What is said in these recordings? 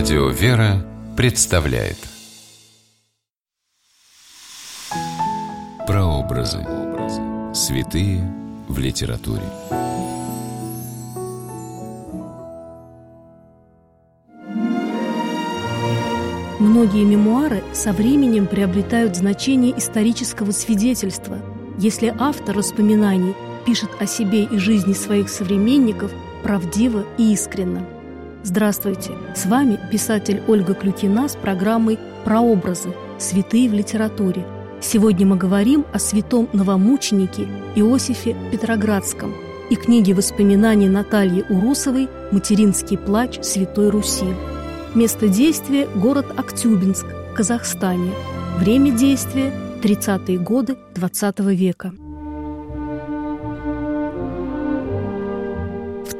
Радио «Вера» представляет Прообразы. Святые в литературе. Многие мемуары со временем приобретают значение исторического свидетельства, если автор воспоминаний пишет о себе и жизни своих современников правдиво и искренно. Здравствуйте! С вами писатель Ольга Клюкина с программой «Прообразы. Святые в литературе». Сегодня мы говорим о святом новомученике Иосифе Петроградском и книге воспоминаний Натальи Урусовой «Материнский плач Святой Руси». Место действия – город Актюбинск, Казахстане. Время действия – 30-е годы XX -го века.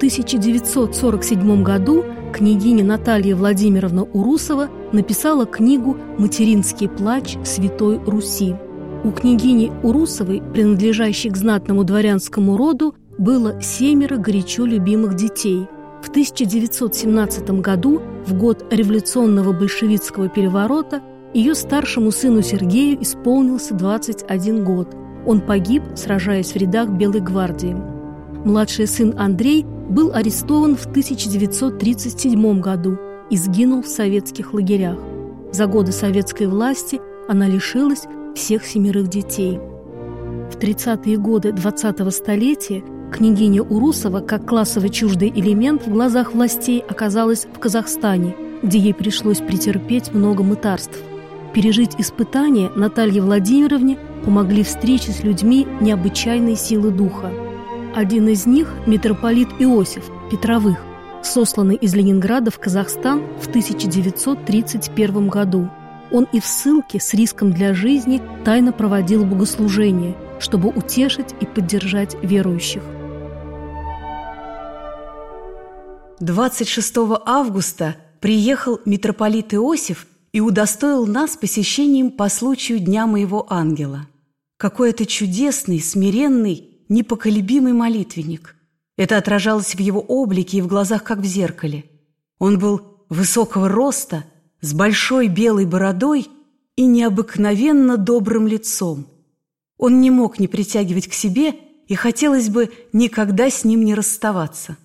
1947 году княгиня Наталья Владимировна Урусова написала книгу «Материнский плач Святой Руси». У княгини Урусовой, принадлежащей к знатному дворянскому роду, было семеро горячо любимых детей – в 1917 году, в год революционного большевистского переворота, ее старшему сыну Сергею исполнился 21 год. Он погиб, сражаясь в рядах Белой гвардии. Младший сын Андрей был арестован в 1937 году и сгинул в советских лагерях. За годы советской власти она лишилась всех семерых детей. В 30-е годы 20-го столетия Княгиня Урусова, как классово чуждый элемент в глазах властей, оказалась в Казахстане, где ей пришлось претерпеть много мытарств. Пережить испытания Наталье Владимировне помогли встречи с людьми необычайной силы духа. Один из них – митрополит Иосиф Петровых, сосланный из Ленинграда в Казахстан в 1931 году. Он и в ссылке с риском для жизни тайно проводил богослужение, чтобы утешить и поддержать верующих. 26 августа приехал митрополит Иосиф и удостоил нас посещением по случаю Дня моего ангела. Какой это чудесный, смиренный, непоколебимый молитвенник. Это отражалось в его облике и в глазах, как в зеркале. Он был высокого роста, с большой белой бородой и необыкновенно добрым лицом. Он не мог не притягивать к себе, и хотелось бы никогда с ним не расставаться.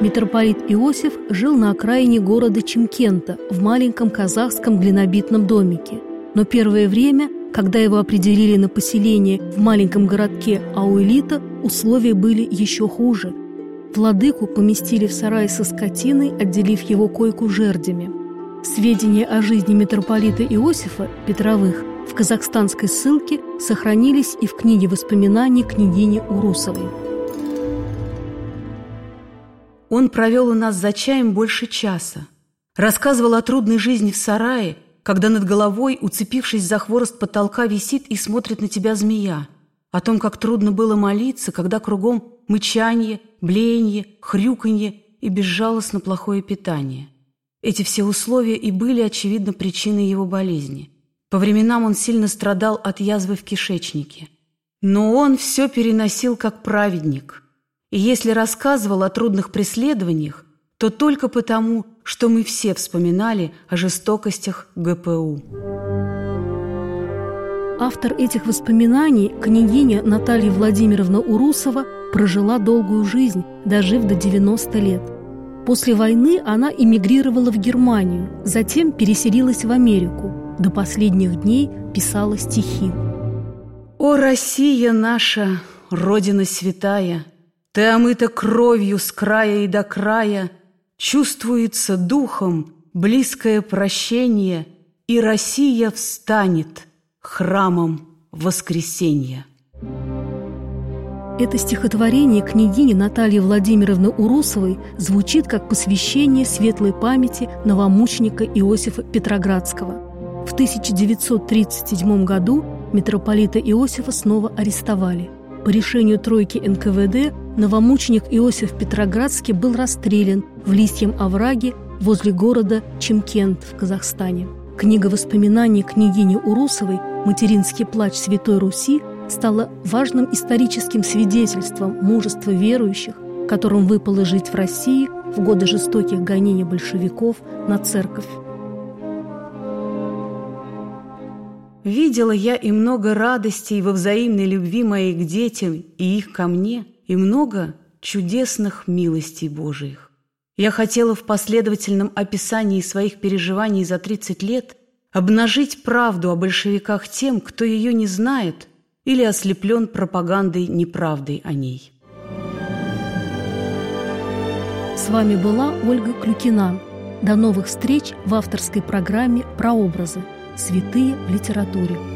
Митрополит Иосиф жил на окраине города Чимкента в маленьком казахском глинобитном домике. Но первое время, когда его определили на поселение в маленьком городке Ауэлита, условия были еще хуже. Владыку поместили в сарай со скотиной, отделив его койку жердями. Сведения о жизни митрополита Иосифа Петровых в казахстанской ссылке сохранились и в книге воспоминаний княгини Урусовой. Он провел у нас за чаем больше часа. Рассказывал о трудной жизни в сарае, когда над головой, уцепившись за хворост потолка, висит и смотрит на тебя змея. О том, как трудно было молиться, когда кругом мычанье, блеяние, хрюканье и безжалостно плохое питание. Эти все условия и были, очевидно, причиной его болезни. По временам он сильно страдал от язвы в кишечнике. Но он все переносил как праведник – и если рассказывал о трудных преследованиях, то только потому, что мы все вспоминали о жестокостях ГПУ. Автор этих воспоминаний, княгиня Наталья Владимировна Урусова, прожила долгую жизнь, дожив до 90 лет. После войны она эмигрировала в Германию, затем переселилась в Америку. До последних дней писала стихи. «О, Россия наша, Родина святая!» Ты омыта кровью с края и до края, Чувствуется духом близкое прощение, И Россия встанет храмом воскресенья. Это стихотворение княгини Натальи Владимировны Урусовой звучит как посвящение светлой памяти новомученика Иосифа Петроградского. В 1937 году митрополита Иосифа снова арестовали. По решению тройки НКВД новомученик Иосиф Петроградский был расстрелян в Листьем овраге возле города Чемкент в Казахстане. Книга воспоминаний княгини Урусовой «Материнский плач Святой Руси» стала важным историческим свидетельством мужества верующих, которым выпало жить в России в годы жестоких гонений большевиков на церковь. Видела я и много радостей во взаимной любви моей к детям и их ко мне, и много чудесных милостей Божиих. Я хотела в последовательном описании своих переживаний за 30 лет обнажить правду о большевиках тем, кто ее не знает или ослеплен пропагандой неправдой о ней. С вами была Ольга Клюкина. До новых встреч в авторской программе «Прообразы. Святые в литературе».